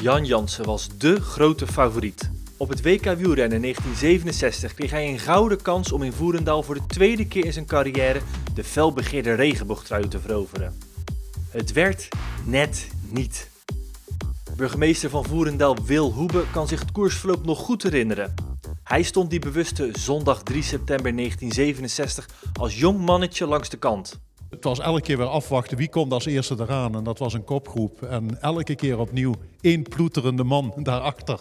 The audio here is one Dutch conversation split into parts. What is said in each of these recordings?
Jan Jansen was dé grote favoriet. Op het WK wielrennen 1967 kreeg hij een gouden kans om in Voerendaal voor de tweede keer in zijn carrière de felbegeerde regenboogtrui te veroveren. Het werd net niet. Burgemeester van Voerendaal Wil Hoebe kan zich het koersverloop nog goed herinneren. Hij stond die bewuste zondag 3 september 1967 als jong mannetje langs de kant. Het was elke keer weer afwachten wie komt als eerste eraan. En dat was een kopgroep. En elke keer opnieuw één ploeterende man daarachter.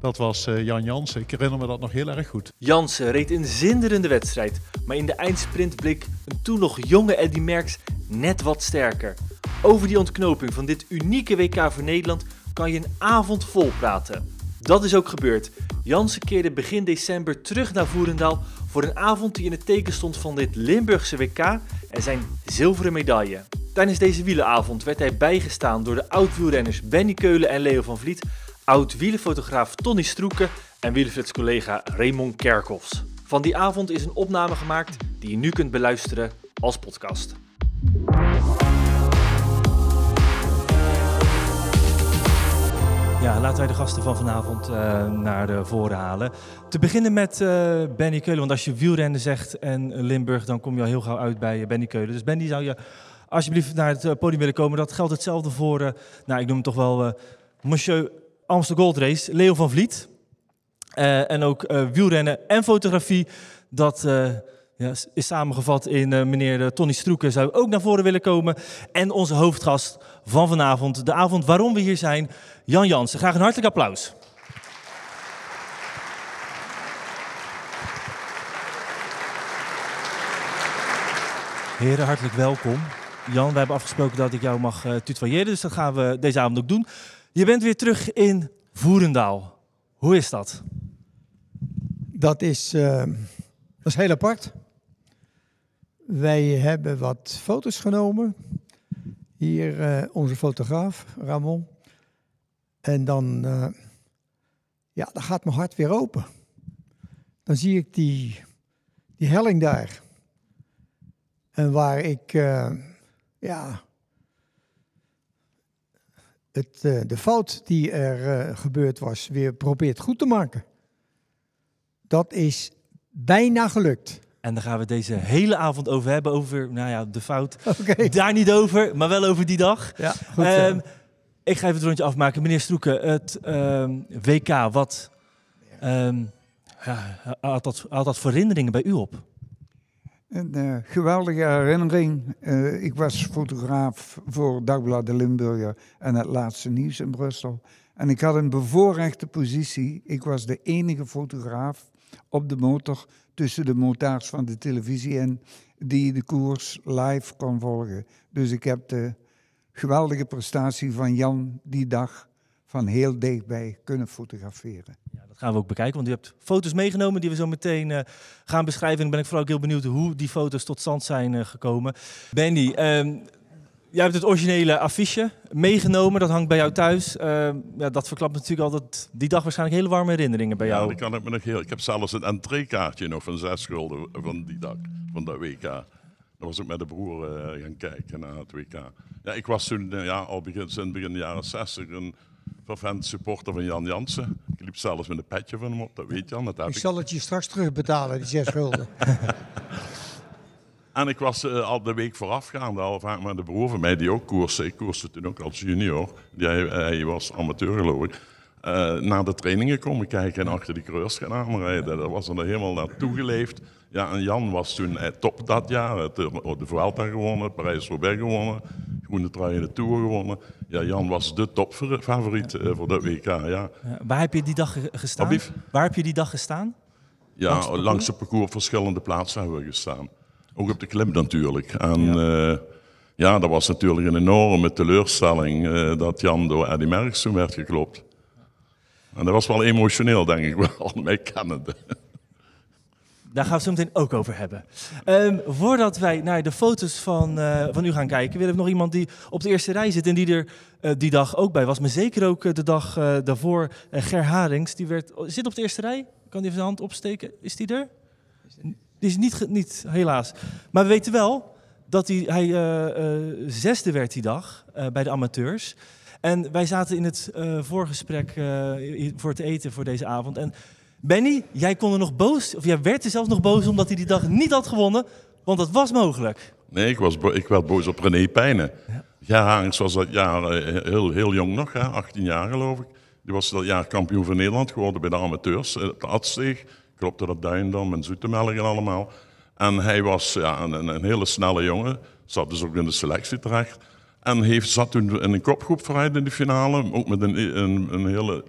Dat was eh, Jan Jansen. Ik herinner me dat nog heel erg goed. Jansen reed een zinderende wedstrijd, maar in de eindsprint bleek een toen nog jonge Eddy Merckx net wat sterker. Over die ontknoping van dit unieke WK voor Nederland kan je een avond vol praten. Dat is ook gebeurd. Jansen keerde begin december terug naar Voerendaal voor een avond die in het teken stond van dit Limburgse WK en zijn zilveren medaille. Tijdens deze wielenavond werd hij bijgestaan door de oud-wielrenners Benny Keulen en Leo van Vliet, oud-wielenfotograaf Tony Stroeken en Wielenflits collega Raymond Kerkhoffs. Van die avond is een opname gemaakt die je nu kunt beluisteren als podcast. Ja, laten wij de gasten van vanavond uh, naar de voren halen. Te beginnen met uh, Benny Keulen. Want als je wielrennen zegt en Limburg, dan kom je al heel gauw uit bij Benny Keulen. Dus Benny, zou je alsjeblieft naar het podium willen komen? Dat geldt hetzelfde voor, nou ik noem hem toch wel Monsieur Amsterdam Gold Race, Leo van Vliet. en ook wielrennen en fotografie, dat ja, is samengevat in meneer Tony Stroeken. Zou ook naar voren willen komen. En onze hoofdgast van vanavond, de avond waarom we hier zijn, Jan Jansen. Graag een hartelijk applaus. Heren, hartelijk welkom. Jan, we hebben afgesproken dat ik jou mag uh, tutoyeren, dus dat gaan we deze avond ook doen. Je bent weer terug in Voerendaal. Hoe is dat? Dat is, dat is heel apart. Wij hebben wat foto's genomen. Hier uh, onze fotograaf, Ramon. En dan, uh, ja, dan gaat mijn hart weer open. Dan zie ik die, die helling daar. En waar ik, uh, ja, het, de fout die er gebeurd was, weer probeert goed te maken. Dat is bijna gelukt. En daar gaan we deze hele avond over hebben, over nou ja, de fout. Okay. Daar niet over, maar wel over die dag. Ja, goed. Um, ik ga even het rondje afmaken. Meneer Stroeken, het um, WK, wat um, ja, had, dat, had dat voor herinneringen bij u op? Een uh, geweldige herinnering. Uh, ik was fotograaf voor Dagblad de Limburger en het laatste nieuws in Brussel. En ik had een bevoorrechte positie. Ik was de enige fotograaf op de motor tussen de motards van de televisie en die de koers live kon volgen. Dus ik heb de geweldige prestatie van Jan die dag van heel dichtbij kunnen fotograferen. Ja, dat gaan we ook bekijken, want u hebt foto's meegenomen die we zo meteen uh, gaan beschrijven. En ben ik vooral ook heel benieuwd hoe die foto's tot stand zijn uh, gekomen. Benny, um, jij hebt het originele affiche meegenomen, dat hangt bij jou thuis. Uh, ja, dat verklapt natuurlijk altijd die dag waarschijnlijk hele warme herinneringen bij jou. Ja, kan ik me nog heel. Ik heb zelfs een entreekaartje nog van zes gulden van die dag, van dat WK. Dan was ik met de broer uh, gaan kijken naar het WK. Ja, ik was toen uh, ja, al begin, sinds begin de jaren 60 een vervent supporter van Jan Jansen. Ik liep zelfs met een petje van hem op, dat weet Jan. Dat heb ik, ik zal het je straks terugbetalen, die zes gulden. en ik was uh, al de week voorafgaand al vaak met de broer van mij, die ook koerste. Ik koerste toen ook als junior. Die, hij was amateur geloof ik. naar de trainingen komen kijken en achter die coureurs gaan aanrijden. Dat was er helemaal naartoe geleefd. Ja, en Jan was toen eh, top dat jaar. Het, de Vuelta gewonnen, Parijs-Roubaix gewonnen, Groene Trui in de Tour gewonnen. Ja, Jan was de topfavoriet uh, voor dat WK, ja. Waar heb je die dag gestaan? Abief? Waar heb je die dag gestaan? Ja, langs het, langs parcours verschillende plaatsen hebben we gestaan. Ook op de klim natuurlijk. En ja, uh, ja dat was natuurlijk een enorme teleurstelling uh, dat Jan door Eddy Merckx toen werd geklopt. En dat was wel emotioneel, denk ik wel, mij kennende. Daar gaan we het zo meteen ook over hebben. Um, voordat wij naar de foto's van, uh, van u gaan kijken, willen we nog iemand die op de eerste rij zit en die er uh, die dag ook bij was. Maar zeker ook uh, de dag daarvoor, Ger Harings. Die werd, zit op de eerste rij. Kan die even zijn hand opsteken? Is die er? Die is niet, niet helaas. Maar we weten wel dat hij, hij zesde werd die dag bij de amateurs. En wij zaten in het eh, voorgesprek eh, voor het eten voor deze avond. En Benny, jij kon er nog boos, of jij werd er zelfs nog boos omdat hij die dag niet had gewonnen. Want dat was mogelijk. Nee, ik, was ik werd boos op René Pijnen. Ja, Harings was dat jaar eh, heel, heel jong nog, hè, 18 jaar geloof ik. Die was dat jaar kampioen van Nederland geworden bij de amateurs. eh, De Adsteeg, klopte dat Duindam en Zoetemelk en allemaal. En hij was ja, een, een, hele snelle jongen. Zat dus ook in de selectie terecht. En heeft, zat toen in een kopgroep vooruit in de finale. Ook met een, een, een hele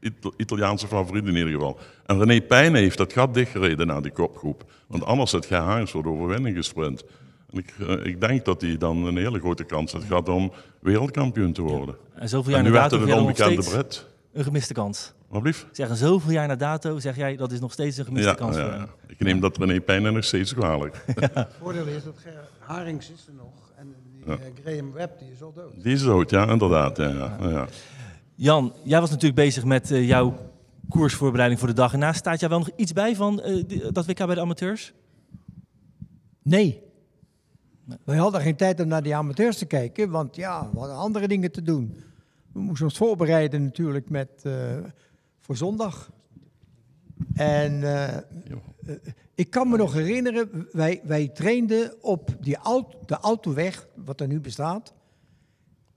Ital- Italiaanse favoriet in ieder geval. En René Pijnen heeft dat gat dichtgereden naar die kopgroep. Want anders had Ger Harings voor de overwinning gesprint. En ik, eh, ik denk dat hij dan een hele grote kans had gehad om wereldkampioen te worden. En zoveel En jaar nu na werd het een onbekende Brit. een gemiste kans. Zeggen zoveel jaar na dato, zeg jij, dat is nog steeds een gemiste Ja, kans ja, voor hem. ik neem dat René Pijnen nog steeds kwalijk. Het voordeel is dat Ger Harings is er nog. En die, eh, Graham Webb die is al dood. Die is dood, ja, inderdaad. Ja, ja, ja. Jan, jij was natuurlijk bezig met eh, jouw koersvoorbereiding voor de dag. En naast staat jij wel nog iets bij van eh, die- dat WK bij de amateurs? Nee. Wij hadden geen tijd om naar die amateurs te kijken, want ja, we hadden andere dingen te doen. We moesten ons voorbereiden natuurlijk met, eh, voor zondag. En eh, eh, ik kan me nog herinneren, wij, wij trainden op die auto, de autoweg, wat er nu bestaat.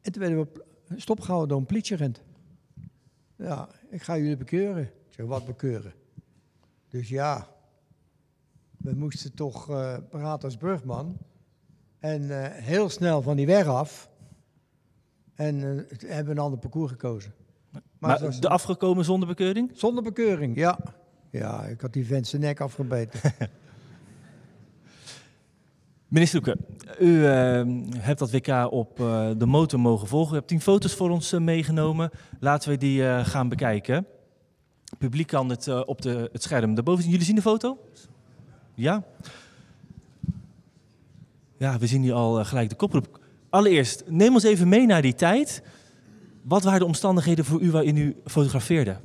En toen werden we stopgehouden door een politieagent. Ja, ik ga jullie bekeuren. Ik zeg, wat bekeuren? Dus ja, we moesten toch eh praten als burgman. En heel snel van die weg af. En het- hebben een ander parcours gekozen. Maar, de afgekomen zonder bekeuring? zonder bekeuring, ja. Ja, ik had die vent zijn nek afgebeten. Minister Loeke, u eh, hebt dat WK op eh, de motor mogen volgen. U hebt tien foto's voor ons eh, meegenomen. Laten we die eh, gaan bekijken. Het publiek kan het eh, op de, het scherm daarboven zien. Jullie zien de foto? Ja? Ja, we zien hier al gelijk de koproep. Allereerst, neem ons even mee naar die tijd. Wat waren de omstandigheden voor u waarin u fotografeerde?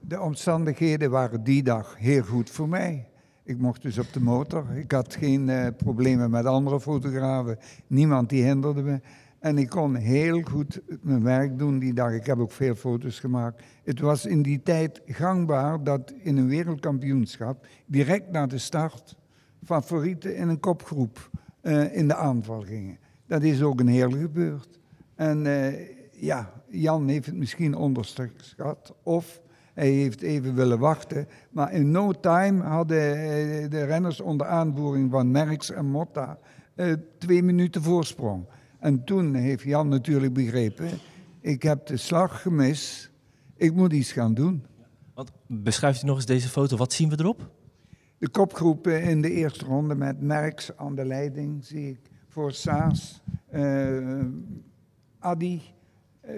De omstandigheden waren die dag heel goed voor mij. Ik mocht dus op de motor. Ik had geen eh, problemen met andere fotografen. Niemand die hinderde me. En ik kon heel goed mijn werk doen die dag. Ik heb ook veel foto's gemaakt. Het was in die tijd gangbaar dat in een wereldkampioenschap direct na de start favorieten in een kopgroep eh, in de aanval gingen. Dat is ook een heel gebeurd. En eh, ja, Jan heeft het misschien onderschat of hij heeft even willen wachten. Maar in no time hadden eh, de renners onder aanvoering van Merckx en Motta eh, twee minuten voorsprong. En toen heeft Jan natuurlijk begrepen, ik heb de slag gemist, ik moet iets gaan doen. Want beschrijft u nog eens deze foto. Wat zien we erop? De kopgroepen in de eerste ronde met Merckx aan de leiding, zie ik. Voor Saas, eh Adi,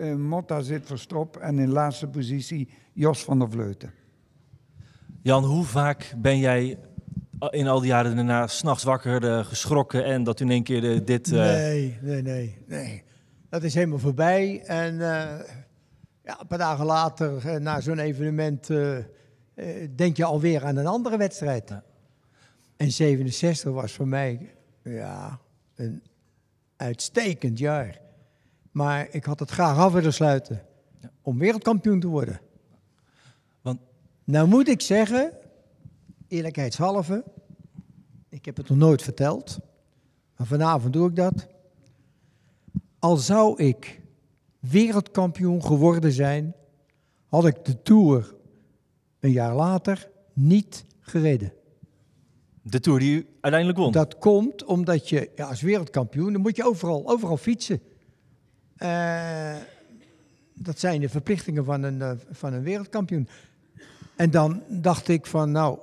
eh, Motta zit verstopt en in laatste positie Jos van der Vleuten. Jan, hoe vaak ben jij in al die jaren daarna s'nachts wakker eh, geschrokken en dat u in één keer de- dit... eh, Nee, nee, nee, nee. Dat is helemaal voorbij. En eh, ja, een paar dagen later, eh, na zo'n evenement, eh, eh, denk je alweer aan een andere wedstrijd. Ja. En 67 was voor mij ja, een uitstekend jaar. Maar ik had het graag af willen sluiten om wereldkampioen te worden. Want- Nou moet ik zeggen, eerlijkheidshalve, ik heb het nog nooit verteld, maar vanavond doe ik dat. Al zou ik wereldkampioen geworden zijn, had ik de Tour een jaar later niet gereden. De Tour die u uiteindelijk won. Dat komt omdat je ja, als wereldkampioen, dan moet je overal, overal fietsen. Eh, dat zijn de verplichtingen van een, eh, van een wereldkampioen. En dan dacht ik van, nou,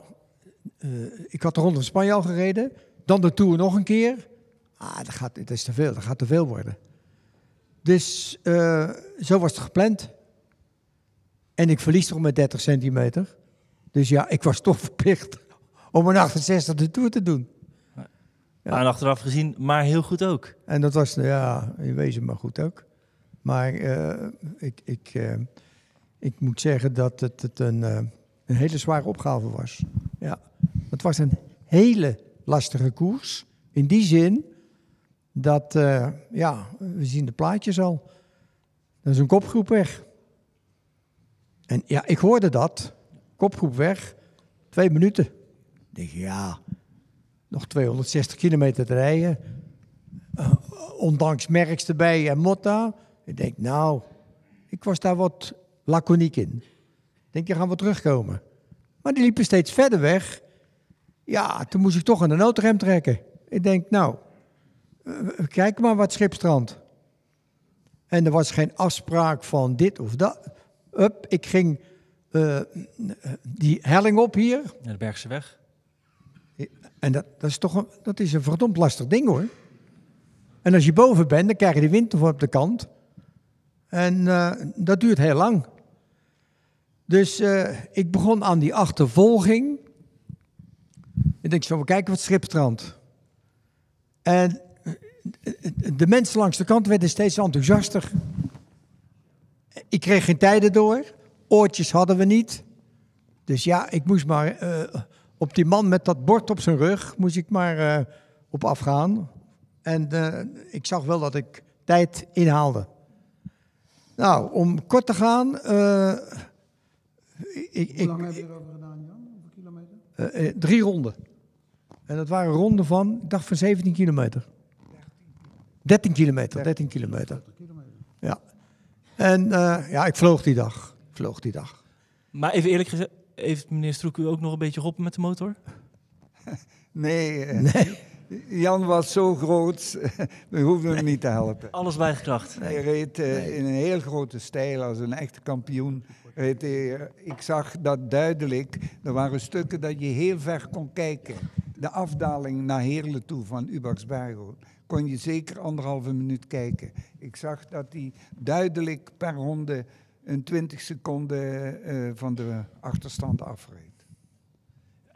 eh, ik had de Ronde van Spanje al gereden. Dan de Tour nog een keer. Ah, dat, gaat, dat is te veel, dat gaat te veel worden. Dus zo was het gepland. En ik verlies toch met 30 centimeter. Dus ja, ik was toch verplicht om een 68 de Tour te doen. En achteraf gezien, maar heel goed ook. En dat was, ja, in wezen maar goed ook. Maar eh, ik, ik, eh, ik moet zeggen dat het, het een, eh, een hele zware opgave was. Ja. Het was een hele lastige koers. In die zin dat, ja, we zien de plaatjes al. Dan is een kopgroep weg. En ja, ik hoorde dat. Kopgroep weg. Twee minuten. Ik denk, ja, nog 260 kilometer te rijden. Ondanks Merks erbij en Motta. Ik denk, nou, ik was daar wat laconiek in. Ik denk, die gaan we terugkomen. Maar die liepen steeds verder weg. Ja, toen moest ik toch aan de noodrem trekken. Ik denk, nou, uh, kijk maar wat Schipstrand. En er was geen afspraak van dit of dat. Up, ik ging uh, die helling op hier. Ja, de Bergse weg. En dat, dat, is toch een, dat is een verdomd lastig ding hoor. En als je boven bent, dan krijg je de wind op de kant. En uh, dat duurt heel lang. Dus uh, ik begon aan die achtervolging. Ik denk zo, we kijken wat Schipstrand. En de mensen langs de kant werden steeds enthousiaster. Ik kreeg geen tijden door. Oortjes hadden we niet. Dus ja, ik moest maar op die man met dat bord op zijn rug, moest ik maar op afgaan. En ik zag wel dat ik tijd inhaalde. Nou, om kort te gaan. Ik, Hoe lang heb je erover gedaan, Jan? Hoeveel kilometer? drie ronden. En dat waren ronden van, ik dacht van 17 kilometer. 13 kilometer, 13 kilometer. Ja. En uh, ja, ik vloog die dag. Ik vloog die dag. Maar even eerlijk gezegd, heeft meneer Stroek u ook nog een beetje geholpen met de motor? nee, uh, nee. Jan was zo groot, we hoefden hem niet te helpen. Alles bijgekracht. Hij reed uh, nee. in een heel grote stijl als een echte kampioen. Reed hij, ik zag dat duidelijk. Er waren stukken dat je heel ver kon kijken. De afdaling naar Heerlen toe van Ubaxbergo kon je zeker anderhalve minuut kijken. Ik zag dat hij duidelijk per ronde een 20 seconden uh, van de achterstand afreed.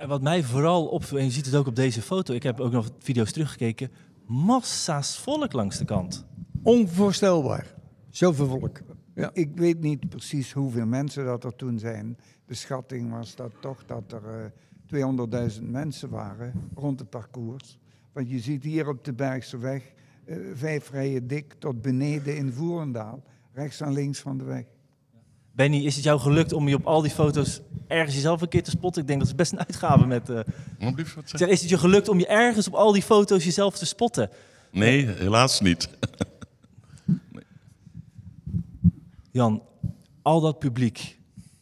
En wat mij vooral opviel, en je ziet het ook op deze foto, ik heb ook nog video's teruggekeken, massa's volk langs de kant. Onvoorstelbaar. Zoveel volk. Ja. Ik weet niet precies hoeveel mensen dat er toen zijn. De schatting was dat toch dat er uh, 200.000 mensen waren rond het parcours. Want je ziet hier op de Bergse weg uh, vijf rijen dik tot beneden in Voerendaal. Rechts en links van de weg. Benny, is het jou gelukt om je op al die foto's ergens jezelf een keer te spotten? Ik denk dat is best een uitgave met... Uh... zeg, is het je gelukt om je ergens op al die foto's jezelf te spotten? Nee, helaas niet. nee. Jan, al dat publiek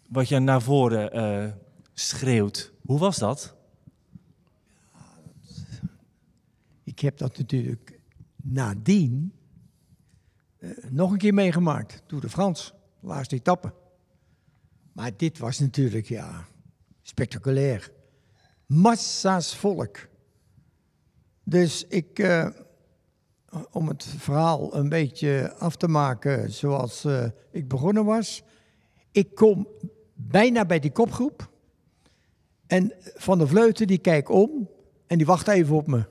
wat je naar voren uh, schreeuwt, hoe was dat? Ik heb dat natuurlijk nadien uh, nog een keer meegemaakt. Tour de France, laatste etappe. Maar dit was natuurlijk, ja, spectaculair. Massa's volk. Dus ik, uh, om het verhaal een beetje af te maken zoals uh, ik begonnen was. Ik kom bijna bij die kopgroep. En Van der Vleuten die kijkt om en die wacht even op me.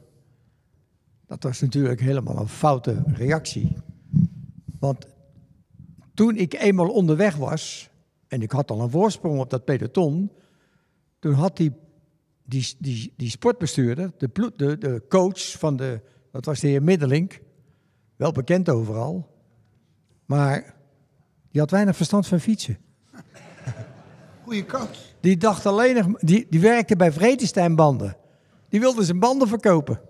Dat was natuurlijk helemaal een foute reactie. Want toen ik eenmaal onderweg was, en ik had al een voorsprong op dat peloton, toen had die, die, die, die sportbestuurder, de, de, de coach van de, dat was de heer Middelink, wel bekend overal, maar die had weinig verstand van fietsen. Goeie coach. Die dacht alleen nog, die, die werkte bij Vredestein banden. Die wilde zijn banden verkopen.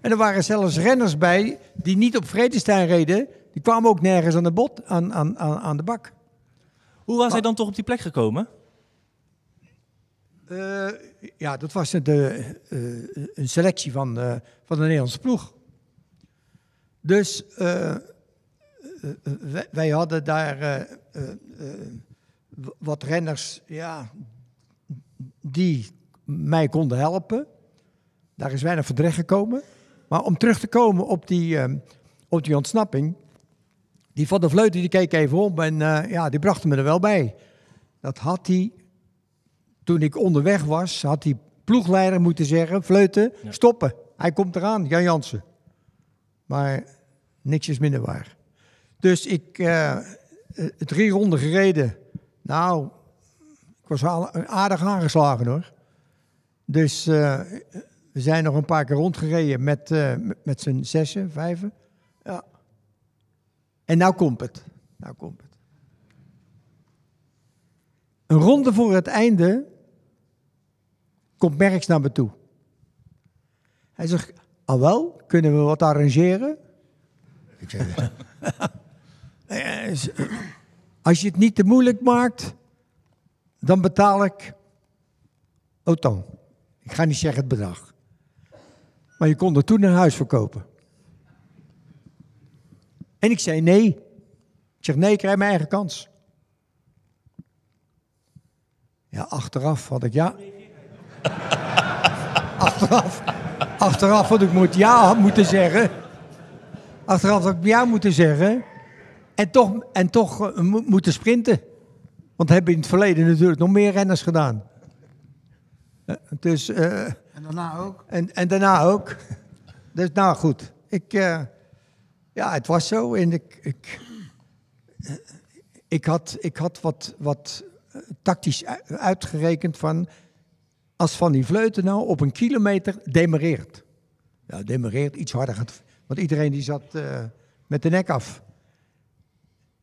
En er waren zelfs renners bij die niet op Vredestein reden. Die kwamen ook nergens aan de, bot, aan, aan, aan, aan de bak. Hoe was maar, hij dan toch op die plek gekomen? Uh, ja, dat was de, uh, een selectie van, uh, van de Nederlandse ploeg. Dus wij, wij, hadden daar wat renners ja, die mij konden helpen. Daar is weinig verdreig gekomen. Maar om terug te komen op die, op die ontsnapping. Die van der Vleuten die keek even om en uh, ja, die bracht me er wel bij. Dat had hij, toen ik onderweg was, had die ploegleider moeten zeggen: Vleuten, ja. stoppen. Hij komt eraan, Jan Jansen. Maar niks is minder waar. Dus ik, uh, drie ronden gereden. Nou, ik was aardig aangeslagen hoor. Dus uh, we zijn nog een paar keer rondgereden met, uh, met, met z'n zessen, vijven. Ja. En nou komt het. Nou komt het. Een ronde voor het einde komt Merks naar me toe. Hij zegt, al wel, kunnen we wat arrangeren? Ik zeg, nou als je het niet te moeilijk maakt, dan betaal ik auto. Ik ga niet zeggen het bedrag. Maar je kon er toen een huis verkopen. En ik zei nee. Ik zeg nee, ik krijg mijn eigen kans. Ja, achteraf had ik ja. achteraf, achteraf had ik moet ja had moeten zeggen. Achteraf had ik ja moeten zeggen. En toch, en toch eh, mo- moeten sprinten. Want hebben in het verleden natuurlijk nog meer renners gedaan. Eh, Dus, eh, En daarna ook. en, en daarna ook. Dus nou goed, ik, ja, het was zo. Ik, ik, ik had, ik had wat, wat eh, tactisch uitgerekend van... als Van die Vleuten nou op een kilometer demareert. Ja, demareert, iets harder gaat... Want iedereen die zat eh, met de nek af.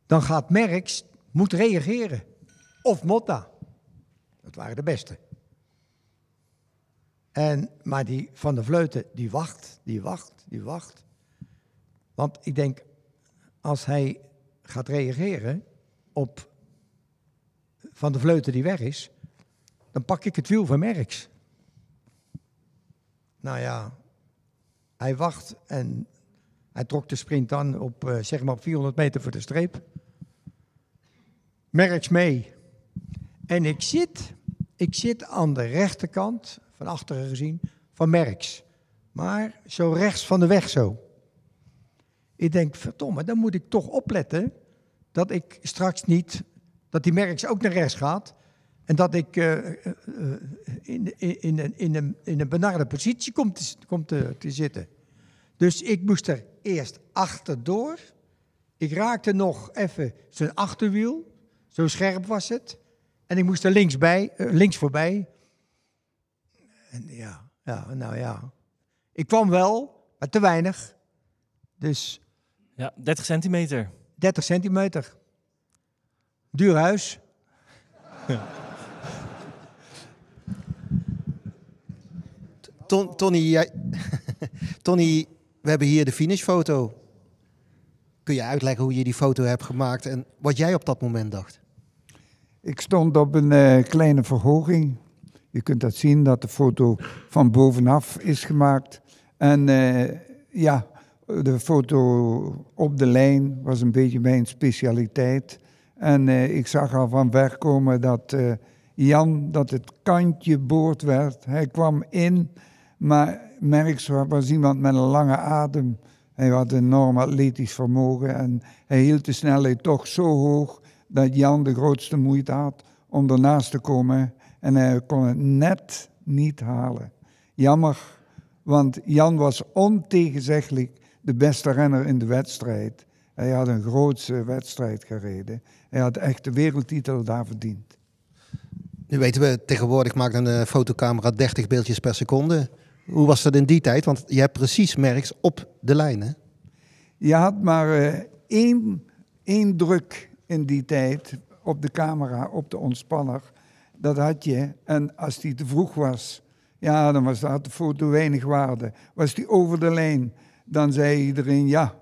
Dan gaat Merks, moet reageren. Of Motta. Dat waren de beste. En, maar die Van der Vleuten, die wacht, die wacht, die wacht. Want ik denk, als hij gaat reageren op Van der Vleuten die weg is, dan pak ik het wiel van Merks. Nou ja, hij wacht en hij trok de sprint dan op, eh, zeg maar op 400 meter voor de streep. Merks mee. En ik zit, ik zit aan de rechterkant, van achteren gezien, van Merks. Maar zo rechts van de weg zo. Ik denk, verdomme, dan moet ik toch opletten dat ik straks niet, dat die Merks ook naar rechts gaat. En dat ik eh, eh, in, in, in, een- in, een, in een benarde positie kom te, te zitten. Dus ik moest er eerst achterdoor. Ik raakte nog even zijn achterwiel. Zo scherp was het. En ik moest er links, bij, eh, links voorbij. En ja, ja, nou ja. Ik kwam wel, maar te weinig. Dus Ja, 30 centimeter. 30 centimeter. Duur huis. Ton, Tony, jij- Tony, we hebben hier de finishfoto. Kun je uitleggen hoe je die foto hebt gemaakt en wat jij op dat moment dacht? Ik stond op een eh, kleine verhoging. Je kunt dat zien dat de foto van bovenaf is gemaakt. En eh, ja, de foto op de lijn was een beetje mijn specialiteit. En eh, ik zag al van ver komen dat eh, Jan, dat het kantje boord werd. Hij kwam in, maar Merks was iemand met een lange adem. Hij had een enorm atletisch vermogen en hij hield de snelheid toch zo hoog dat Jan de grootste moeite had om ernaast te komen. En hij kon het net niet halen. Jammer, want Jan was ontegenzeggelijk de beste renner in de wedstrijd. Hij had een grootse wedstrijd gereden. Hij had echt de wereldtitel daar verdiend. Nu weten we, tegenwoordig maakt een eh, fotocamera 30 beeldjes per seconde. Hoe was dat in die tijd? Want je hebt precies merks op de lijn, hè? Je had maar eh, één, één druk in die tijd op de camera, op de ontspanner. Dat had je. En als die te vroeg was, ja, dan was had de foto weinig waarde. Was die over de lijn, dan zei iedereen, ja,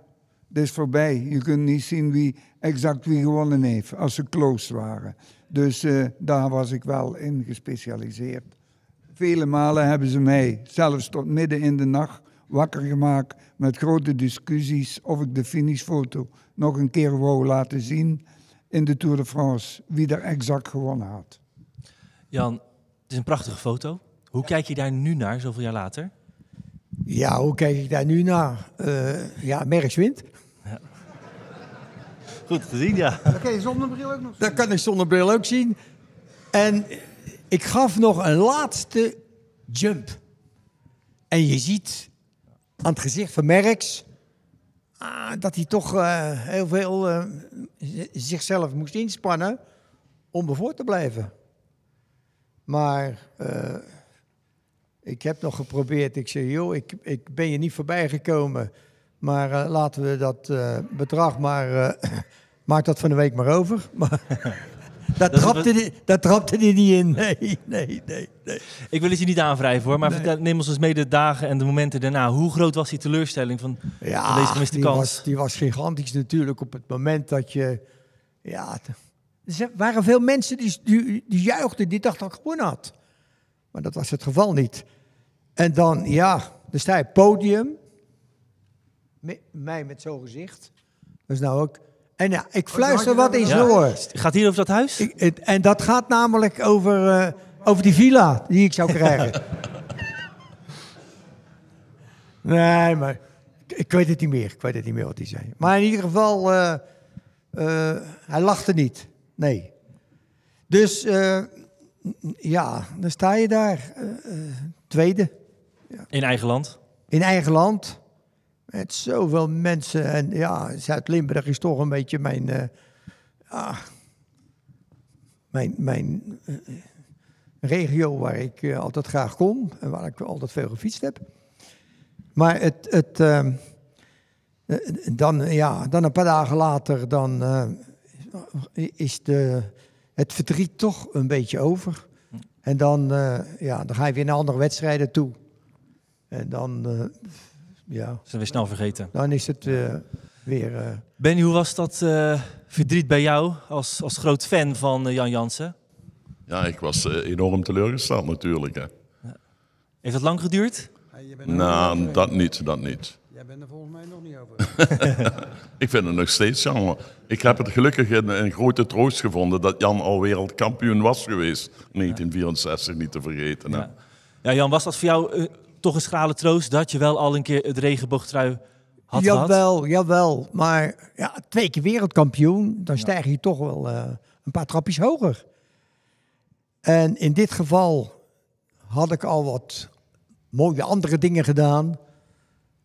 dit is voorbij. Je kunt niet zien wie exact wie gewonnen heeft, als ze close waren. Dus eh, daar was ik wel in gespecialiseerd. Vele malen hebben ze mij, zelfs tot midden in de nacht, wakker gemaakt met grote discussies of ik de finishfoto nog een keer wou laten zien in de Tour de France, wie er exact gewonnen had. Jan, het is een prachtige foto. Hoe kijk je daar nu naar, zoveel jaar later? Ja, hoe kijk ik daar nu naar? Eh, ja, Merks wint. Goed gezien, ja. Dan kan je zonder bril ook nog Dat kan ik zonder bril ook zien. En ik gaf nog een laatste jump. En je ziet aan het gezicht van Merks ah, dat hij toch eh, heel veel eh, zichzelf moest inspannen om ervoor te blijven. Maar eh, ik heb nog geprobeerd. Ik zei, joh, ik, ik ben je niet voorbij gekomen. Maar eh, laten we dat eh, bedrag maar... eh, maak dat van de week maar over. Maar Daar Dat trapte, die, daar trapte hij niet in. Nee, nee, nee. nee. Ik wil het je niet aanwrijven hoor, maar vertel, neem ons eens mee de dagen en de momenten daarna. Hoe groot was die teleurstelling van Ja, van deze gemiste die kans? was, die was gigantisch natuurlijk op het moment dat je... Ja, er waren veel mensen die, die, die juichten, die dachten dat ik gewonnen had. Maar dat was het geval niet. En dan, ja, dan sta je podium. Mij met zo'n gezicht. Dat is nou ook... En ja, ik fluister wat in zijn oor. Het gaat hier over dat huis? Ik, het- en dat gaat namelijk over, eh, over die villa die ik zou krijgen. nee, maar ik, ik weet het niet meer. Ik weet het niet meer wat hij zei. Maar in ieder geval, eh, eh, hij lachte niet. Nee. Dus eh, ja, dan sta je daar. eh, In eigen land? in eigen land. Met zoveel mensen. En ja, Zuid-Limburg is toch een beetje mijn. eh, ah, mijn mijn eh, regio waar ik eh, altijd graag kom. En waar ik altijd veel gefietst heb. Maar het. het ehm, eh, dan, ja, dan een paar dagen later. Dan is de, het verdriet toch een beetje over. En dan, ja, dan ga je weer naar andere wedstrijden toe. En dan, eh, ja, Zijn we snel vergeten. dan is het eh, weer. eh, Benny, hoe was dat eh, verdriet bij jou als, als groot fan van Jan Jansen? Ja, ik was enorm teleurgesteld natuurlijk. Hè. Heeft dat lang geduurd? Hey, je bent Nou, dat niet, dat niet. Jij bent er volgens mij nog niet over. Ik vind het nog steeds jammer. Ik heb het gelukkig een, een grote troost gevonden dat Jan al wereldkampioen was geweest. 1964 niet te vergeten. Hè. Ja. ja, Jan, was dat voor jou toch een schrale troost dat je wel al een keer het regenboogtrui had gehad? jawel, jawel. Maar ja, twee keer wereldkampioen, dan stijg je toch wel eh, een paar trapjes hoger. En in dit geval had ik al wat mooie andere dingen gedaan.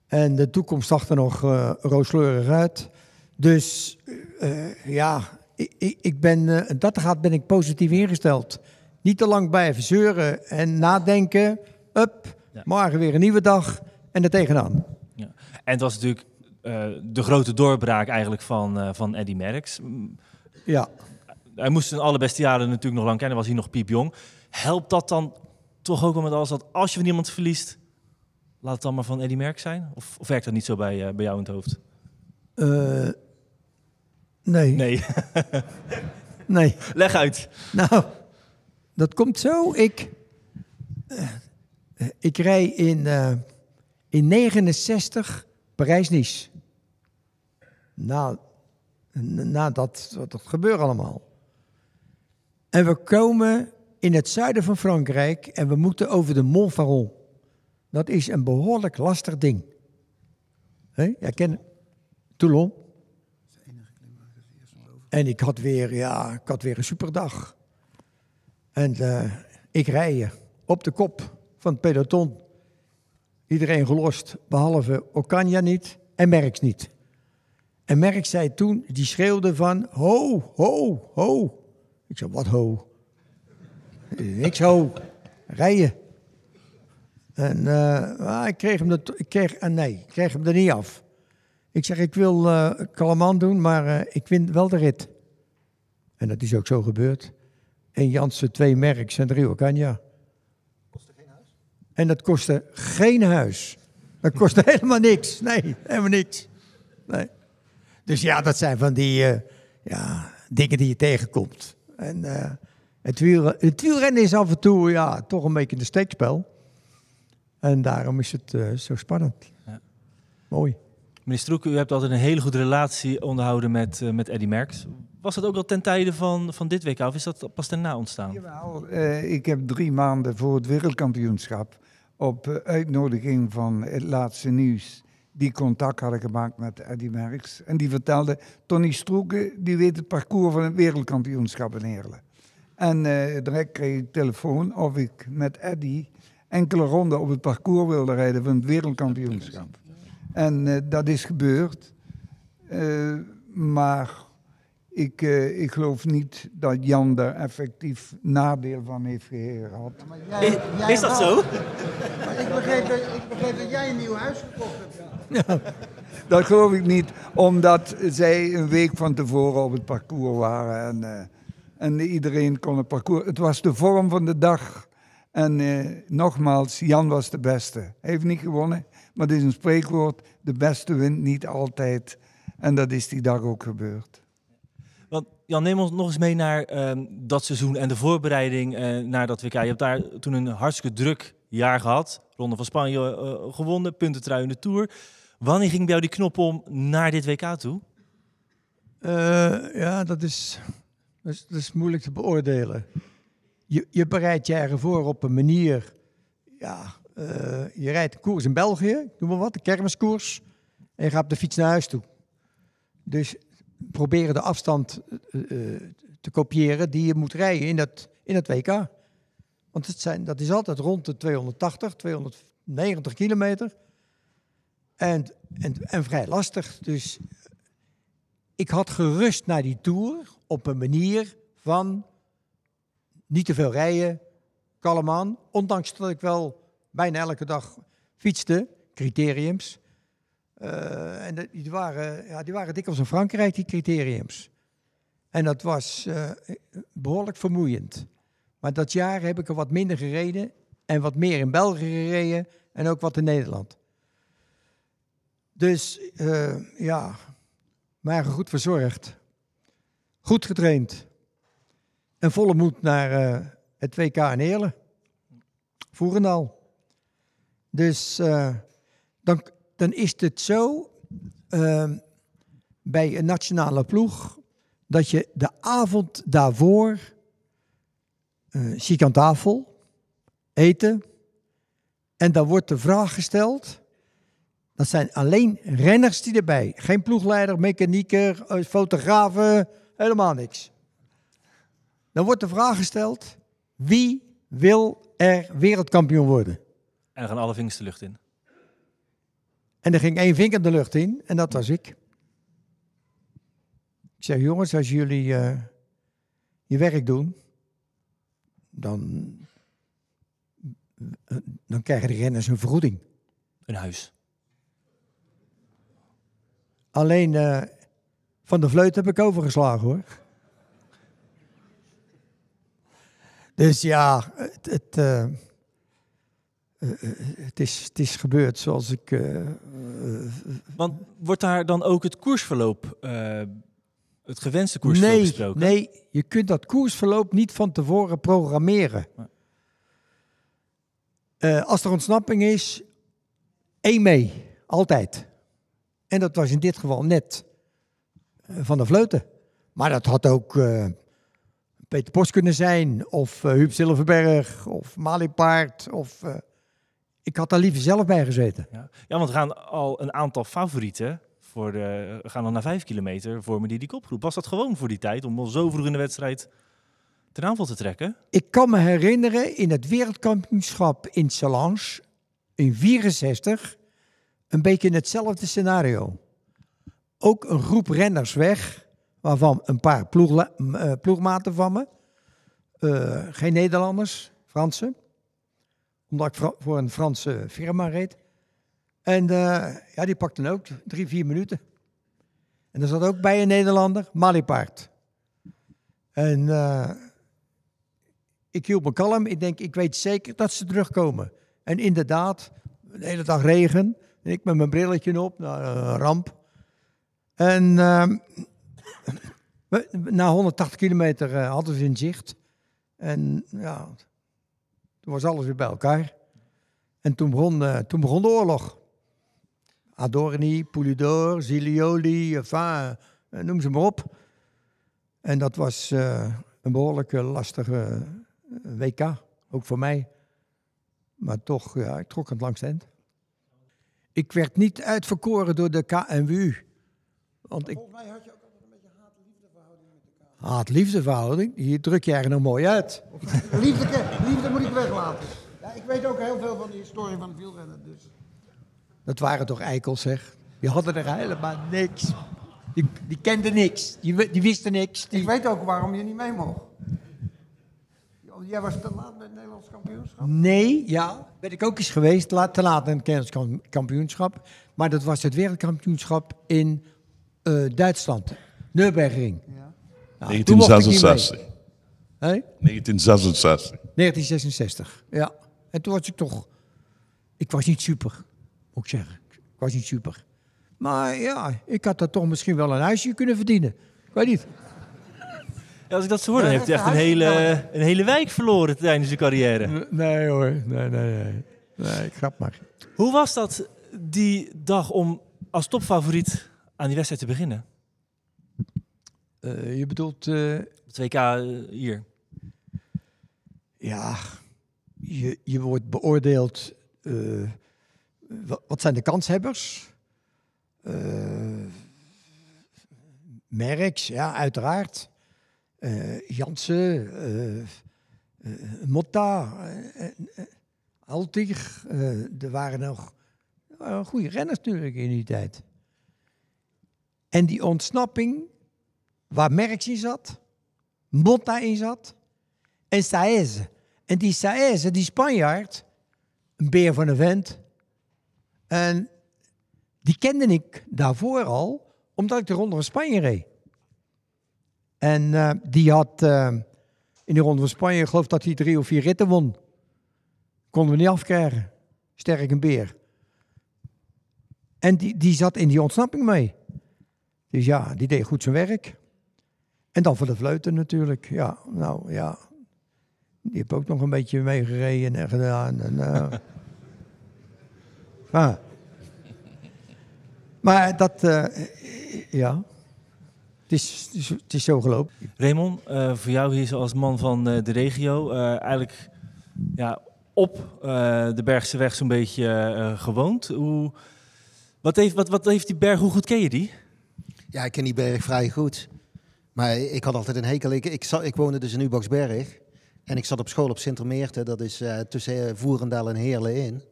En de toekomst zag er nog eh rooskleurig uit. Dus eh, ja, ik, ik, ben, dat gaat ben ik positief ingesteld. Niet te lang blijven zeuren en nadenken. Up, Ja. morgen weer een nieuwe dag en er tegenaan. Ja. En het was natuurlijk eh, de grote doorbraak eigenlijk van, eh, van Eddy Merckx. Ja. Hij moest zijn allerbeste jaren natuurlijk nog lang kennen, was hij nog piepjong. Helpt dat dan toch ook wel met alles dat als je van iemand verliest, laat het dan maar van Eddy Merckx zijn? Of, of werkt dat niet zo bij, eh, bij jou in het hoofd? Nee. Nee, nee. leg uit. Nou, dat komt zo. Ik, ik rij in, eh, in 69 Parijs-Nice. Na, na dat, dat gebeurt allemaal. En we komen in het zuiden van Frankrijk en we moeten over de Mont Faron. Dat is een behoorlijk lastig ding. Jij kent Toulon? En ik had weer, ja, ik had weer een superdag. En eh, ik je op de kop van het peloton. Iedereen gelost, behalve Ocania niet en Merks niet. En Merks zei toen, die schreeuwde van, ho, ho, ho. Ik zei, wat ho? Niks ho, rijden. En eh, ah, ik kreeg hem er, ik kreeg, ah, nee, ik kreeg hem er niet af. Ik zeg, ik wil eh kalman doen, maar ik win wel de rit. En dat is ook zo gebeurd. Eén Jansen, twee Merks en drie Ocania. En dat kostte geen huis. Dat kostte helemaal niks. Nee, helemaal niks. Nee. Dus ja, dat zijn van die eh, ja, dingen die je tegenkomt. En eh, het, wiel, het wielrennen is af en toe ja, toch een beetje een steekspel. En daarom is het eh, zo spannend. Ja. Mooi. Meneer Stroek, u hebt altijd een hele goede relatie onderhouden met, eh, met Eddy Merckx. Was dat ook al ten tijde van, van dit WK of is dat pas daarna ontstaan? Jawel, eh, ik heb drie maanden voor het wereldkampioenschap op uitnodiging van het laatste nieuws die contact hadden gemaakt met Eddy Merckx. En die vertelde, Tony Stroeken, die weet het parcours van het wereldkampioenschap in Heerlen. En eh, direct kreeg ik telefoon of ik met Eddy enkele ronden op het parcours wilde rijden van het wereldkampioenschap. En eh, dat is gebeurd. Eh, maar ik, eh, ik geloof niet dat Jan daar effectief nadeel van heeft gehad. Is, is dat zo? Maar ik begreep, dat, ik begreep dat jij een nieuw huis gekocht hebt. Dat geloof ik niet, omdat zij een week van tevoren op het parcours waren. En, En iedereen kon het parcours. Het was de vorm van de dag. En eh, nogmaals, Jan was de beste. Hij heeft niet gewonnen, maar het is een spreekwoord. De beste wint niet altijd. En dat is die dag ook gebeurd. Jan, neem ons nog eens mee naar ehm, dat seizoen en de voorbereiding eh, naar dat WK. Je hebt daar toen een hartstikke druk jaar gehad. Ronde van Spanje eh, gewonnen, puntentrui in de Tour. Wanneer ging bij jou die knop om naar dit WK toe? Eh, ja, dat is, dat, is, moeilijk te beoordelen. Je, je bereidt je ergens voor op een manier. Ja, eh, je rijdt een koers in België, noem maar wat, een kermiskoers. En je gaat op de fiets naar huis toe. Dus proberen de afstand eh, eh, te kopiëren die je moet rijden in dat, in het WK. Want het zijn, dat is altijd rond de 280, 290 kilometer. En, en, en vrij lastig. Dus ik had gerust naar die tour op een manier van niet te veel rijden, kalm aan. Ondanks dat ik wel bijna elke dag fietste, criteriums. Eh, en die, waren, ja, die waren dikwijls in Frankrijk, die criteriums. En dat was eh, behoorlijk vermoeiend. Maar dat jaar heb ik er wat minder gereden en wat meer in België gereden en ook wat in Nederland. Dus eh, ja, maar goed verzorgd. Goed getraind. En volle moed naar eh, het WK in Heerlen. Voerendaal. Dus dan, dan is het zo eh, bij een nationale ploeg dat je de avond daarvoor eh ziek aan tafel, eten. En dan wordt de vraag gesteld. Dat zijn alleen renners die erbij. Geen ploegleider, mechanieker, eh, fotografen, helemaal niks. Dan wordt de vraag gesteld: wie wil er wereldkampioen worden? En gaan alle vingers de lucht in. En er ging één vinker de lucht in en dat was ik. Ik zeg, jongens, als jullie eh, je werk doen, dan, dan krijgen de renners een vergoeding. Een huis. Alleen eh, van de vleut heb ik overgeslagen hoor. Dus ja, het, het, eh, het, is, het is gebeurd zoals ik. eh, eh, Want wordt daar dan ook het koersverloop, eh, het gewenste koersverloop nee, besproken? nee, je kunt dat koersverloop niet van tevoren programmeren. Eh, als er ontsnapping is, één mee, altijd. En dat was in dit geval net eh, van de vleuten. Maar dat had ook eh, Peter Post kunnen zijn, of eh Huub Silverberg, of Maliepaard. Of, eh, ik had daar liever zelf bij gezeten. Ja. ja, want er gaan al een aantal favorieten voor de, gaan dan naar vijf kilometer vormen die die kopgroep. Was dat gewoon voor die tijd om al zo vroeg in de wedstrijd ten aanval te trekken? Ik kan me herinneren in het wereldkampioenschap in Salange in 64 een beetje in hetzelfde scenario. Ook een groep renners weg, waarvan een paar ploegla- m, eh, ploegmaten van me. Eh, geen Nederlanders, Fransen. Omdat ik voor een Franse firma reed. En eh, ja, die pakten ook drie, vier minuten. En er zat ook bij een Nederlander, Malipaard. En eh, ik hield me kalm. Ik denk, ik weet zeker dat ze terugkomen. En inderdaad, de hele dag regen. En ik met mijn brilletje op, nou, een ramp. En we- na 180 kilometer eh, hadden ze in zicht. En ja, toen was alles weer bij elkaar. En toen begon, eh, toen begon de oorlog. Adorni, Poulidor, Zilioli, enfin, eh, noem ze maar op. En dat was eh, een behoorlijk eh, lastige WK, ook voor mij. Maar toch, ja, ik trok het langs. Ik werd niet uitverkoren door de KNWU. Want ik... Volgens mij had je ook altijd een beetje haat-liefdeverhouding met de Haat-liefdeverhouding, hier druk je er nog mooi uit. Liefde, liefde moet ik weglaten. Ja, ik weet ook heel veel van de historie van het wielrennen. Dus. Dat waren toch eikels, zeg. Die hadden er helemaal niks. Die, die kenden niks. Die, die wisten niks. Die... Ik weet ook waarom je niet mee mocht. Jij was te laat bij het Nederlands kampioenschap. Nee, ja, ben ik ook eens geweest, te laat in het Nederlands kam- kampioenschap. Maar dat was het wereldkampioenschap in eh, Duitsland, Nürburgring. Ja. Nou, toen mocht ik niet mee. 1966. Hé? 1966. 1966, ja. En toen was ik toch... Ik was niet super, moet ik zeggen. Ik was niet super. Maar ja, ik had er toch misschien wel een huisje kunnen verdienen. Ik weet niet. Ja, als ik dat zo hoor, dan heeft hij echt een hele, een hele wijk verloren tijdens zijn carrière. Nee hoor, nee, nee, nee. Nee, ik grap maar. Hoe was dat die dag om als topfavoriet aan die wedstrijd te beginnen? Eh, je bedoelt, eh, Het WK eh, hier. ja, je, je wordt beoordeeld. wa- wat zijn de kanshebbers? Merks, ja, uiteraard. Jansen, Motta, Altig. er waren nog goede renners natuurlijk in die tijd. En die ontsnapping, waar Merks in zat, Motta in zat en Saez. En die Saez, die Spanjaard, een beer van een vent. En die kende ik daarvoor al, omdat ik de Ronde van Spanje reed. En eh, die had eh, in de Ronde van Spanje, geloof dat hij drie of vier ritten won. Konden we niet afkrijgen. Sterk een beer. En die, die zat in die ontsnapping mee. Dus ja, die deed goed zijn werk. En dan voor de fluiten natuurlijk. Ja, nou ja. Die heb ook nog een beetje meegereden en gedaan. En, eh. ah. Maar dat, eh, ja. Het is, het, is, het is zo gelopen. Raymond, eh, voor jou hier als man van eh, de regio, eh, eigenlijk ja, op eh, de Bergse weg zo'n beetje eh, gewoond. Hoe, wat, heeft, wat, wat heeft die berg, hoe goed ken je die? Ja, ik ken die berg vrij goed. Maar ik had altijd een hekel. Ik, ik, ik woonde dus in Uboxberg. En ik zat op school op Sint-Meerten. Dat is eh, tussen eh, Voerendaal en Heerlen in.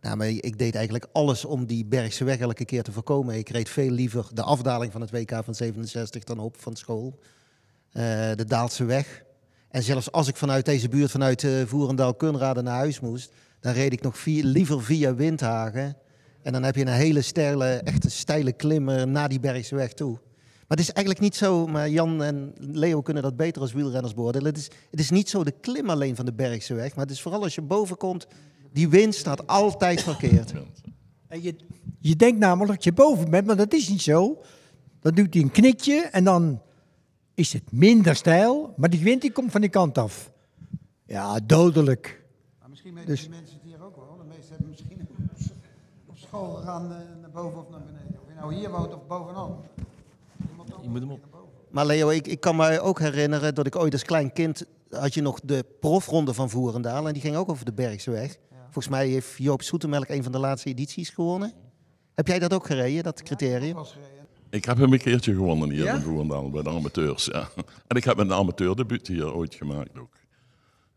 Nou, maar ik deed eigenlijk alles om die Bergse weg elke keer te voorkomen. Ik reed veel liever de afdaling van het WK van 67 dan op van school. Eh, de Daalse weg. En zelfs als ik vanuit deze buurt, vanuit eh Voerendaal, Kunrade naar huis moest... dan reed ik nog liever via Windhagen. En dan heb je een hele steile, echte steile klimmer naar die Bergse weg toe. Maar het is eigenlijk niet zo, maar Jan en Leo kunnen dat beter als wielrenners beoordelen. Het is, het is niet zo de klim alleen van de Bergse weg, maar het is vooral als je boven komt, die wind staat altijd verkeerd. En je, je denkt namelijk dat je boven bent, maar dat is niet zo. Dan doet hij een knikje en dan is het minder stijl, maar die wind die komt van die kant af. Ja, dodelijk. Maar misschien weten Dus- die mensen het hier ook wel. De meesten hebben misschien op school gegaan eh, naar boven of naar beneden. Of je nou hier woont of bovenaan. Je moet, hem op. naar boven. Maar Leo, ik, ik kan me ook herinneren dat ik ooit als klein kind had je nog de profronde van Voerendaal en die ging ook over de Bergse weg. Volgens mij heeft Joop Soetemelk een van de laatste edities gewonnen. Heb jij dat ook gereden, dat criterium? Ik heb hem een keertje gewonnen hier Ja? in Voerendaal bij de amateurs. Ja. En ik heb een amateurdebuut hier ooit gemaakt ook.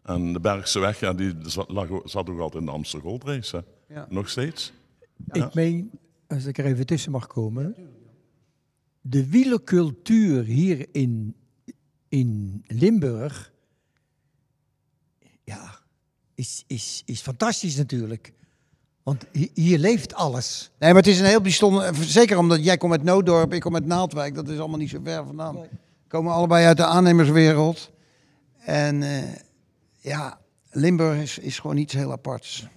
En de Bergse weg, ja, die zat, lag, zat ook altijd in de Amsterdam Gold Race. Hè. Ja. Nog steeds. Ik meen, als ik er even tussen mag komen, de wielercultuur hier in, in Limburg, ja, is, is, is fantastisch natuurlijk. Want hi- hier leeft alles. Nee, maar het is een heel bijzonder. Zeker omdat jij komt uit Nooddorp, ik kom uit Naaldwijk. Dat is allemaal niet zo ver vandaan. We komen allebei uit de aannemerswereld. En eh, ja, Limburg is, is gewoon iets heel aparts.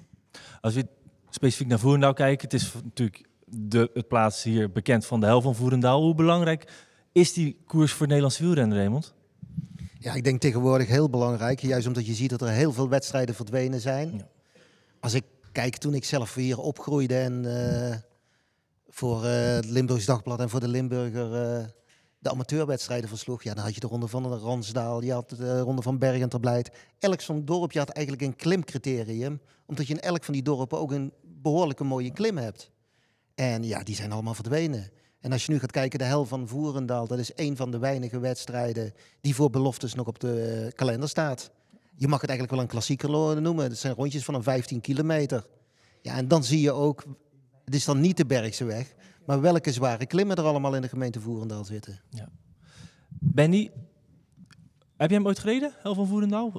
Als we specifiek naar Voerendaal kijken, het is natuurlijk de, het plaats hier bekend van de hel van Voerendaal. Hoe belangrijk is die koers voor het Nederlandse wielrennen, Raymond? Ja, ik denk tegenwoordig heel belangrijk. Juist omdat je ziet dat er heel veel wedstrijden verdwenen zijn. Ja. Als ik kijk toen ik zelf hier opgroeide en eh, voor eh, het Limburgs Dagblad en voor de Limburger eh, de amateurwedstrijden versloeg. Ja, dan had je de Ronde van de Ransdaal, je had de Ronde van Bergen ter Blijt. Elk zo'n dorpje had eigenlijk een klimcriterium. Omdat je in elk van die dorpen ook een behoorlijke mooie klim hebt. En ja, die zijn allemaal verdwenen. En als je nu gaat kijken, de hel van Voerendaal, dat is een van de weinige wedstrijden die voor beloftes nog op de eh, kalender staat. Je mag het eigenlijk wel een klassieker noemen. Het zijn rondjes van een 15 kilometer. Ja, en dan zie je ook, het is dan niet de Bergse weg, maar welke zware klimmen er allemaal in de gemeente Voerendaal zitten. Benny, heb jij hem ooit gereden, hel van Voerendaal?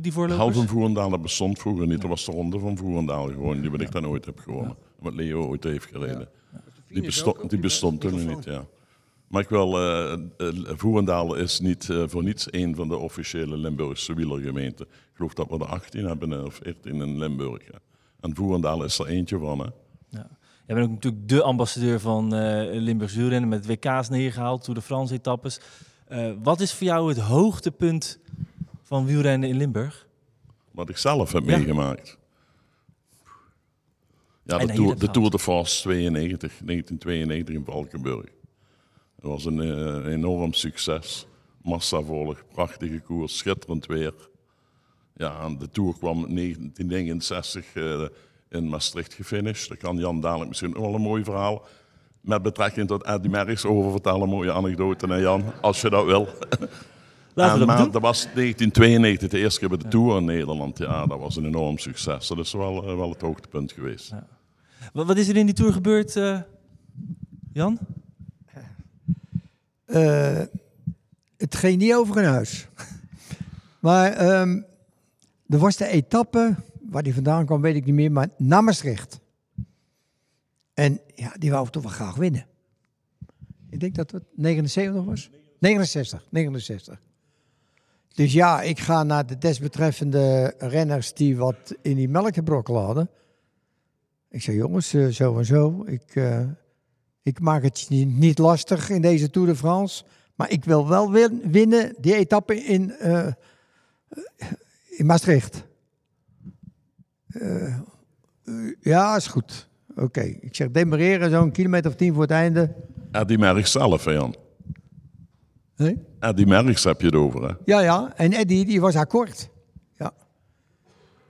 Die voorlopers? Hal van Voerendaal, dat bestond vroeger niet. Dat was de ronde van Voerendaal gewoon, die wat ik dan ooit heb gewonnen. Wat Leo ooit heeft gereden. Die bestond, die bestond toen niet, ja. Maar ik wil, eh eh, Voerendaal is niet eh, voor niets een van de officiële Limburgse wielergemeenten. Ik geloof dat we er 18 hebben of 14 in Limburg. ja. En Voerendaal is er eentje van. Hè. Jij bent ook natuurlijk de ambassadeur van eh Limburgs wielrennen met WK's neergehaald, Tour de France etappes. Eh, wat is voor jou het hoogtepunt van wielrennen in Limburg? Wat ik zelf heb Ja. meegemaakt. Ja, de de Tour de France 92, 1992 in Valkenburg. Dat was een eh, enorm succes. Massavolg, prachtige koers, schitterend weer. Ja, en de Tour kwam in 1969 eh, in Maastricht gefinished. Daar kan Jan dadelijk misschien ook wel een mooi verhaal met betrekking tot Eddie Merckx over vertellen. Een mooie anekdote, hè Jan, als je dat wil. Laten En, maar doen. dat was 1992 de eerste keer bij de Tour in Nederland. Ja, dat was een enorm succes. Dat is wel, eh, wel het hoogtepunt geweest. Wat, wat is er in die Tour gebeurd, eh, Jan? Eh, het ging niet over een huis. maar ehm, er was de etappe, waar die vandaan kwam weet ik niet meer, maar naar Maastricht. En ja, die wou toch wel graag winnen. Ik denk dat het 79 was? 69, 69. Dus ja, ik ga naar de desbetreffende renners die wat in die melk hadden. Ik zei, jongens, eh, zo en zo. Ik, eh, ik maak het niet lastig in deze Tour de France. Maar ik wil wel win- winnen die etappe in, eh, in Maastricht. Ja, is goed. Oké, ik zeg demareren zo'n kilometer of tien voor het einde. Eddie Merckx zelf, hè Jan. Nee? Eddie Merckx heb je het over, hè. Ja, ja. En Eddie, die was akkoord. Ja.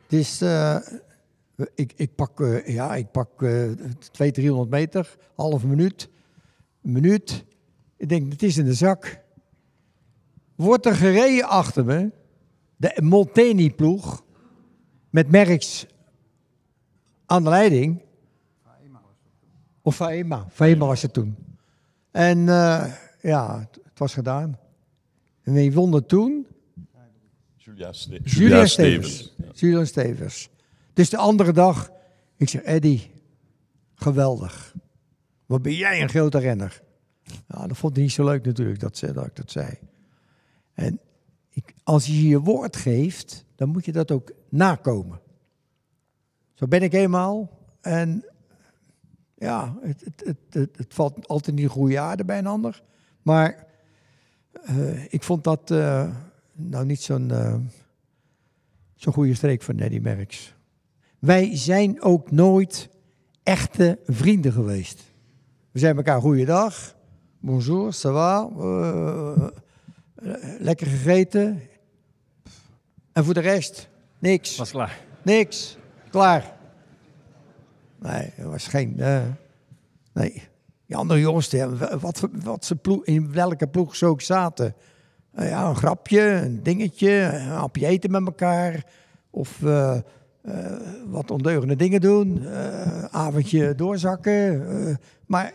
Dus eh, ik, ik pak, eh, ja, ik pak eh 200, 300 meter, halve minuut, een minuut. Ik denk, het is in de zak. Wordt er gereden achter me, de Molteni-ploeg, met Merks aan de leiding. Of Faema, Faema was het toen. En eh, ja, het, het was gedaan. En wie won toen? Julia, Ste Julia Stevens. Julia Stevens. Dus de andere dag, ik zeg, Eddy, geweldig. Wat ben jij een grote renner. Nou, dat vond hij niet zo leuk natuurlijk, dat, dat ik dat zei. En ik, als je je woord geeft, dan moet je dat ook nakomen. Zo ben ik eenmaal. En ja, het, het, het, het, valt altijd niet goede aarde bij een ander. Maar eh, ik vond dat eh, nou niet zo'n eh, zo'n goede streek van Neddy Merckx. Wij zijn ook nooit echte vrienden geweest. We zijn elkaar goeiedag, bonjour, ça va, lekker gegeten. En voor de rest, niks. Was klaar. Niks. Klaar. Nee, er was geen. eh, nee. Die andere jongens, die wat, wat ze ploeg, in welke ploeg ze ook zaten. Eh, ja, een grapje, een dingetje, een hapje eten met elkaar. Of eh, eh, wat ondeugende dingen doen. eh, avondje doorzakken. eh, maar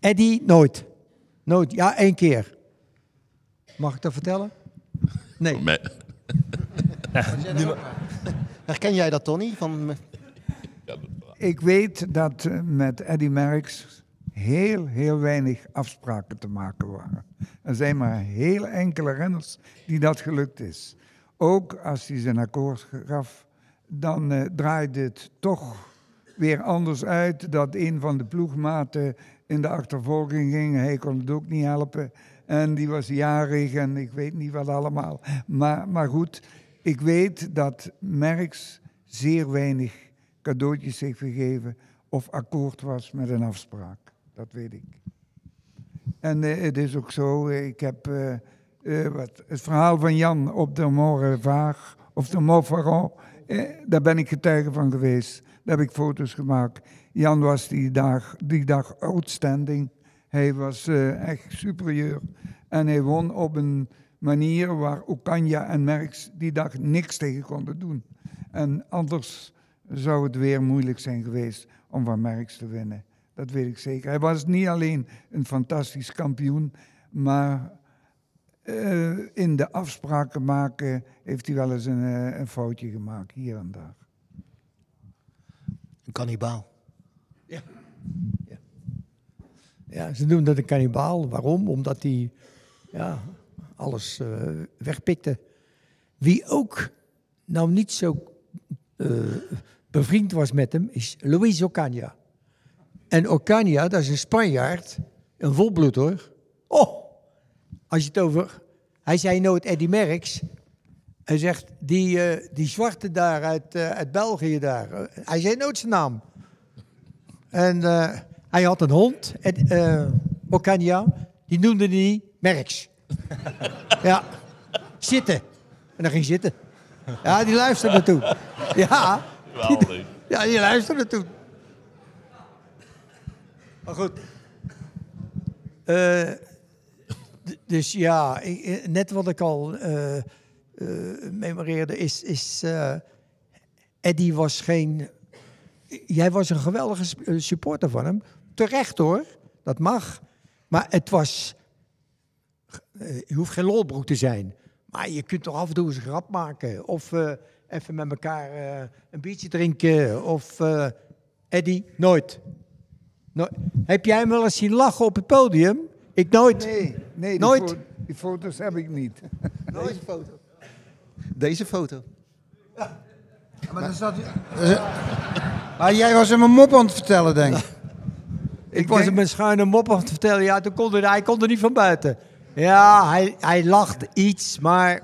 Eddie, nooit. Nooit. Ja, één keer. Mag ik dat vertellen? Nee. Me- Herken jij dat, Tony? Van, Ik weet dat eh, met Eddy Merckx heel, heel weinig afspraken te maken waren. Er zijn maar heel enkele renners die dat gelukt is. Ook als hij zijn akkoord gaf, dan eh, draaide het toch weer anders uit. Dat een van de ploegmaten in de achtervolging ging. Hij kon het ook niet helpen. En die was jarig en ik weet niet wat allemaal. Maar, maar goed, ik weet dat Merckx zeer weinig cadeautjes heeft gegeven of akkoord was met een afspraak. Dat weet ik. En eh, het is ook zo, eh, ik heb eh, wat, het verhaal van Jan op de Morevaag of de Montferrand, eh, daar ben ik getuige van geweest. Daar heb ik foto's gemaakt. Jan was die dag, die dag outstanding. Hij was echt superieur. En hij won op een manier waar Okanja en Merckx die dag niks tegen konden doen. En anders zou het weer moeilijk zijn geweest om van Merckx te winnen. Dat weet ik zeker. Hij was niet alleen een fantastisch kampioen, maar eh, in de afspraken maken heeft hij wel eens een, eh, een foutje gemaakt, hier en daar. een kannibaal. ja, ze noemden dat een kannibaal. Waarom? Omdat hij ja, alles eh, wegpikte. Wie ook nou niet zo eh, bevriend was met hem, is Luis Ocaña. En Ocaña, dat is een Spanjaard, een volbloed hoor. Oh, als je het over... Hij zei nooit Eddie Merckx. Hij zegt, die, eh, die zwarte daar uit, eh, uit België daar. eh, hij zei nooit zijn naam. En hij had een hond, Ed, Ocaña. Die noemde hij Merckx. ja, zitten. En dan ging zitten. Ja, die luisterde toen. Ja, Ja, die luisterde toen. Maar goed. Eh, dus ja, ik- eh, net wat ik al eh, memoreerde is... is Eddie was geen... Jij was een geweldige supporter van hem. Terecht hoor, dat mag. Maar het was... je hoeft geen lolbroek te zijn. Maar je kunt toch af en toe eens een grap maken. Of even met elkaar eh, een biertje drinken. Of eh Eddie, nooit. nooit. Heb jij hem wel eens zien lachen op het podium? Ik nooit. Nee, nee die, Nooit. fo- die foto's heb ik niet. Deze foto. Deze foto. Maar, dan zat, maar jij was hem een mop aan het vertellen, denk ik. Ik was hem een schuine mop aan het vertellen. Ja, toen kon hij, hij kon er niet van buiten. Ja, hij, hij lacht iets, maar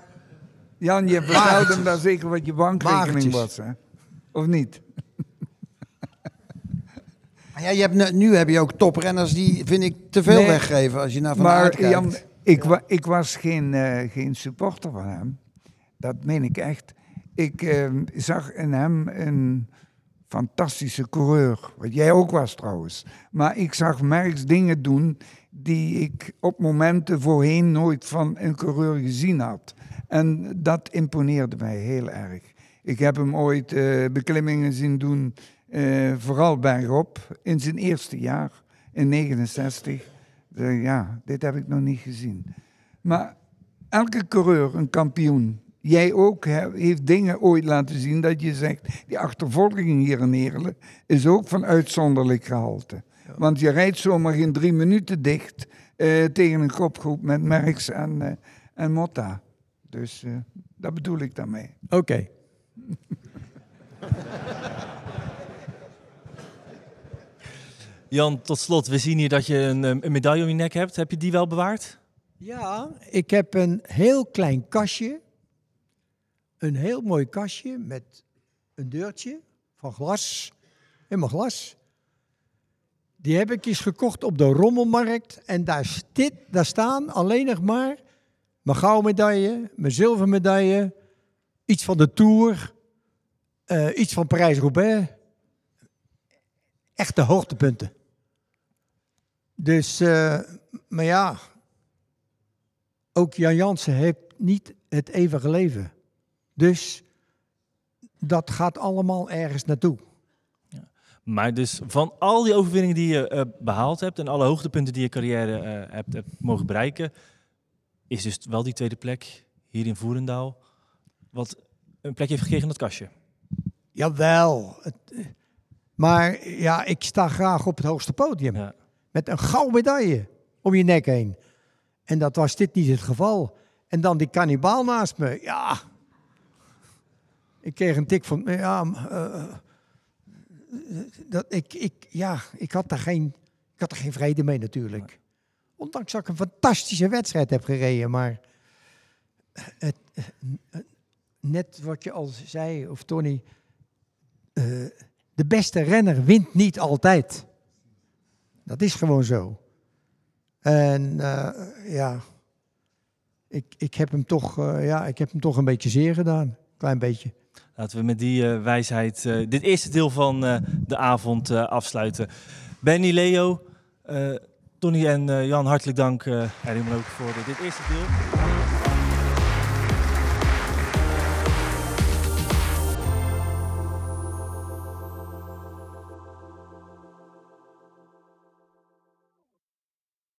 Jan, je vertelde hem dan zeker wat je bankrekening was, hè? Of niet? Ja, je hebt, nu- nu heb je ook toprenners die, vind ik, te veel Nee. weggeven als je naar Van Aert Maar kijkt. Jan, ik, wa- ik was geen, eh, geen supporter van hem. Dat meen ik echt. Ik eh, zag in hem een fantastische coureur. Wat jij ook was trouwens. Maar ik zag Merckx dingen doen die ik op momenten voorheen nooit van een coureur gezien had. En dat imponeerde mij heel erg. Ik heb hem ooit eh, beklimmingen zien doen, eh, vooral bergop, in zijn eerste jaar, in 69. Eh, ja, dit heb ik nog niet gezien. Maar elke coureur, een kampioen, jij ook, heeft dingen ooit laten zien dat je zegt, die achtervolging hier in Heerlen is ook van uitzonderlijk gehalte. Want je rijdt zomaar in drie minuten dicht eh, tegen een kopgroep met Merckx en, en Motta. Dus eh, dat bedoel ik daarmee. oké. Jan, tot slot, we zien hier dat je een, eh, een medaille om je nek hebt. Heb je die wel bewaard? Ja, ik heb een heel klein kastje. Een heel mooi kastje met een deurtje van glas. Helemaal glas. Die heb ik eens gekocht op de rommelmarkt. En daar, stit, daar staan alleen nog maar mijn gouden medaille, mijn zilveren medaille, iets van de Tour, eh, iets van Parijs-Roubaix. Echte hoogtepunten. Dus, eh, maar ja, ook Jan Jansen heeft niet het eeuwige leven. Dus dat gaat allemaal ergens naartoe. Maar dus van al die overwinningen die je eh, behaald hebt en alle hoogtepunten die je carrière hebt mogen bereiken, is dus wel die tweede plek hier in Voerendaal wat een plekje heeft gekregen in dat kastje. Jawel. Het, eh, maar ja, ik sta graag op het hoogste podium. Ja. Met een gouden medaille om je nek heen. En dat was dit niet het geval. En dan die kannibaal naast me. Ja. Ik kreeg een tik van... Ja, eh, dat, ik, ik, ja, ik had daar geen, ik had er geen vrede mee natuurlijk. Ondanks dat ik een fantastische wedstrijd heb gereden. Maar het, eh, net wat je al zei, of Tony... eh, de beste renner wint niet altijd. Dat is gewoon zo. En eh, ja, ik, ik, heb hem toch, eh, ja, ik heb hem toch een beetje zeer gedaan. Klein beetje. Laten we met die eh, wijsheid eh, dit eerste deel van eh, de avond eh, afsluiten. Benny, Leo, Tony en eh, Jan, hartelijk dank eh Erwin ook voor dit eerste deel.